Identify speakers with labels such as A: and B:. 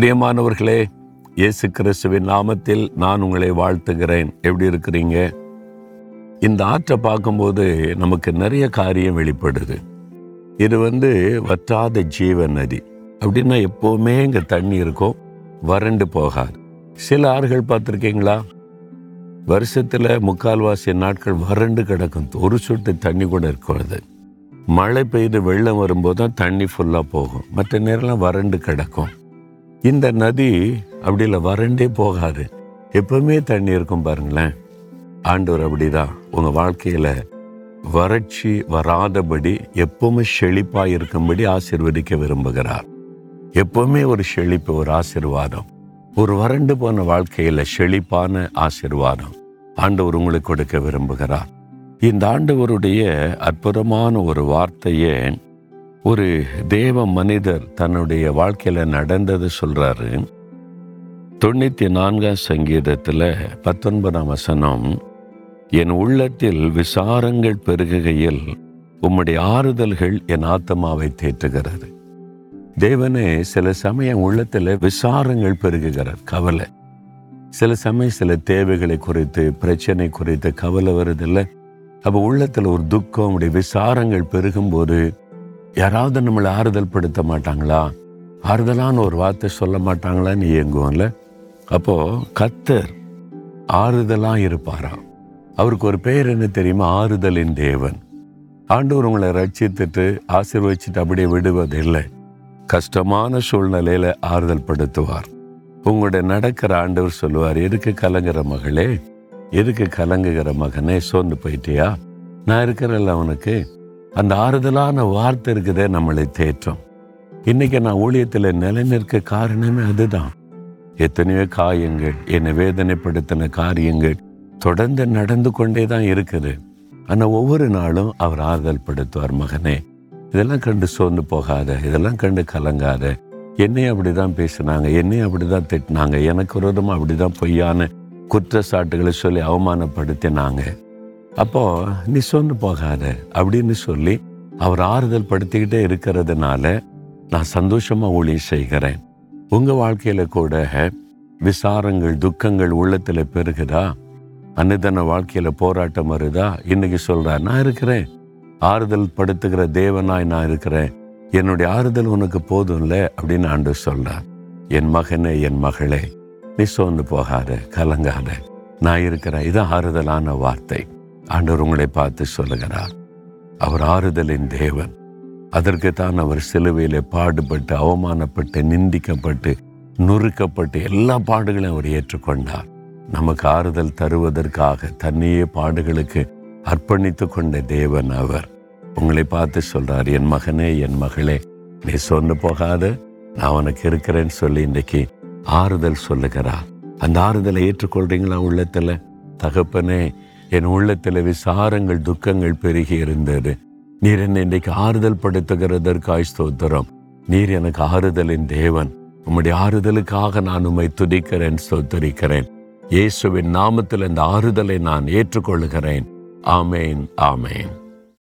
A: பிரியமானவர்களே இயேசு கிறிஸ்துவின் நாமத்தில் நான் உங்களை வாழ்த்துகிறேன். எப்படி இருக்கிறீங்க? இந்த ஆற்றை பார்க்கும்போது நமக்கு நிறைய காரியம் வெளிப்படுது. இது வந்து வற்றாத ஜீவ நதி அப்படின்னா எப்போவுமே இங்கே தண்ணி இருக்கும் வறண்டு போகாது. சில ஆறுகள் பார்த்துருக்கீங்களா? வருஷத்தில் முக்கால்வாசி நாட்கள் வறண்டு கிடக்கும். ஒரு சொட்டு தண்ணி கூட இருக்கிறது மழை பெய்து வெள்ளம் வரும்போது தான் தண்ணி ஃபுல்லாக போகும். மற்ற நேரம்லாம் வறண்டு கிடக்கும். இந்த நதி அப்படி இல்லை வறண்டே போகாது. எப்பவுமே தண்ணி இருக்கும் பாருங்களேன். ஆண்டவர் அப்படிதான். உங்கள் வாழ்க்கையில் வறட்சி வராதபடி எப்பவுமே செழிப்பாக இருக்கும்படி ஆசீர்வதிக்க விரும்புகிறார். எப்பவுமே ஒரு செழிப்பு ஒரு ஆசீர்வாதம். ஒரு வறண்டு போன வாழ்க்கையில் செழிப்பான ஆசீர்வாதம் ஆண்டவர் உங்களுக்கு கொடுக்க விரும்புகிறார். இந்த ஆண்டவருடைய அற்புதமான ஒரு வார்த்தையை ஒரு தேவ மனிதர் தன்னுடைய வாழ்க்கையில் நடந்தது சொல்கிறாரு தொண்ணூற்றி நான்காம் சங்கீதத்தில் பத்தொன்பதாம் வசனம் என் உள்ளத்தில் விசாரங்கள் பெருகுகையில் உம்முடைய ஆறுதல்கள் என் ஆத்மாவை தேற்றுகிறது. தேவனே சில சமயம் உள்ளத்தில் விசாரங்கள் பெருகுகிறார் கவலை. சில சமயம் சில தேவைகளை குறித்து பிரச்சனை குறித்து கவலை வருதில்ல. அப்போ உள்ளத்தில் ஒரு துக்கம் உடைய விசாரங்கள் பெருகும்போது யாராவது நம்மளை ஆறுதல் படுத்த மாட்டாங்களா ஆறுதலான ஒரு வார்த்தை சொல்ல மாட்டாங்களான்னு இயங்குவோம்ல அப்போ கத்தர் ஆறுதலா இருப்பாராம் அவருக்கு ஒரு பெயர் என்ன தெரியுமா? ஆறுதலின் தேவன். ஆண்டவர் உங்களை ரட்சித்துட்டு ஆசீர்வச்சிட்டு அப்படியே விடுவதில்லை கஷ்டமான சூழ்நிலையில ஆறுதல் படுத்துவார் உங்களுடைய நடக்கிற ஆண்டவர் சொல்லுவார் எதுக்கு கலங்குற மகளே? எதுக்கு கலங்குகிற மகனே? சோர்ந்து போயிட்டியா? நான் இருக்கிறல்ல அவனுக்கு அந்த ஆறுதலான வார்த்தை இருக்குதே நம்மளை தேற்றும். இன்னைக்கு நான் ஊழியத்தில் நிலைநிற்க காரணமே அதுதான். எத்தனையோ காயங்கள் என்னை வேதனைப்படுத்தின காரியங்கள் தொடர்ந்து நடந்து கொண்டே தான் இருக்குது. ஆனால் ஒவ்வொரு நாளும் அவர் ஆறுதல் படுத்துவார் மகனே இதெல்லாம் கண்டு சோர்ந்து போகாத இதெல்லாம் கண்டு கலங்காத. என்னையும் அப்படிதான் பேசினாங்க என்னையும் அப்படிதான் திட்டினாங்க எனக்கு விரோதமாக அப்படிதான் பொய்யான குற்றச்சாட்டுகளை சொல்லி அவமானப்படுத்தினாங்க. அப்போ நீ சோர்ந்து போகாத அப்படின்னு சொல்லி அவர் ஆறுதல் படுத்திக்கிட்டே இருக்கிறதுனால நான் சந்தோஷமா ஊழியம் செய்கிறேன். உங்க வாழ்க்கையில கூட விசாரங்கள் துக்கங்கள் உள்ளத்துல பெருகுதா? அன்னதான வாழ்க்கையில போராட்டம் வருதா? இன்னைக்கு சொல்ற நான் இருக்கிறேன். ஆறுதல் படுத்துகிற தேவனாய் நான் இருக்கிறேன். என்னுடைய ஆறுதல் உனக்கு போதும்ல? அப்படின்னு ஆண்டு சொல்றார். என் மகனே என் மகளே நீ சோர்ந்து போகாத கலங்காத. நான் இருக்கிறேன். இது ஆறுதலான வார்த்தை. ஆண்டவர் உங்களை பார்த்து சொல்லுகிறார். அவர் ஆறுதலின் தேவன். அதற்கு தான் அவர் சிலுவையிலே பாடுபட்டு அவமானப்பட்டு நிந்திக்கப்பட்டு நொறுக்கப்பட்டு எல்லா பாடுகளையும் அவர் ஏற்றுக்கொண்டார். நமக்கு ஆறுதல் தருவதற்காக தன்னையே பாடுகளுக்கு அர்ப்பணித்து கொண்ட தேவன் அவர். உங்களை பார்த்து சொல்றார் என் மகனே என் மகளே நீ சொன்னு போகாத. நான் உனக்கு இருக்கிறேன்னு சொல்லி இன்றைக்கு ஆறுதல் சொல்லுகிறார். அந்த ஆறுதலை ஏற்றுக்கொள்றீங்களா உள்ளத்துல? தகப்பனே என் உள்ளத்தில் விசாரங்கள் துக்கங்கள் பெருகி இருந்தது. நீர் என்னை இன்றைக்கு ஆறுதல் படுத்துகிறதற்காய் ஸ்தோத்திரம். நீர் எனக்கு ஆறுதலின் தேவன். உம்முடைய ஆறுதலுக்காக நான் உம்மை துதிக்கிறேன் ஸ்தோத்தரிக்கிறேன். இயேசுவின் நாமத்தில் இந்த ஆறுதலை நான் ஏற்றுக்கொள்கிறேன். ஆமேன் ஆமேன்.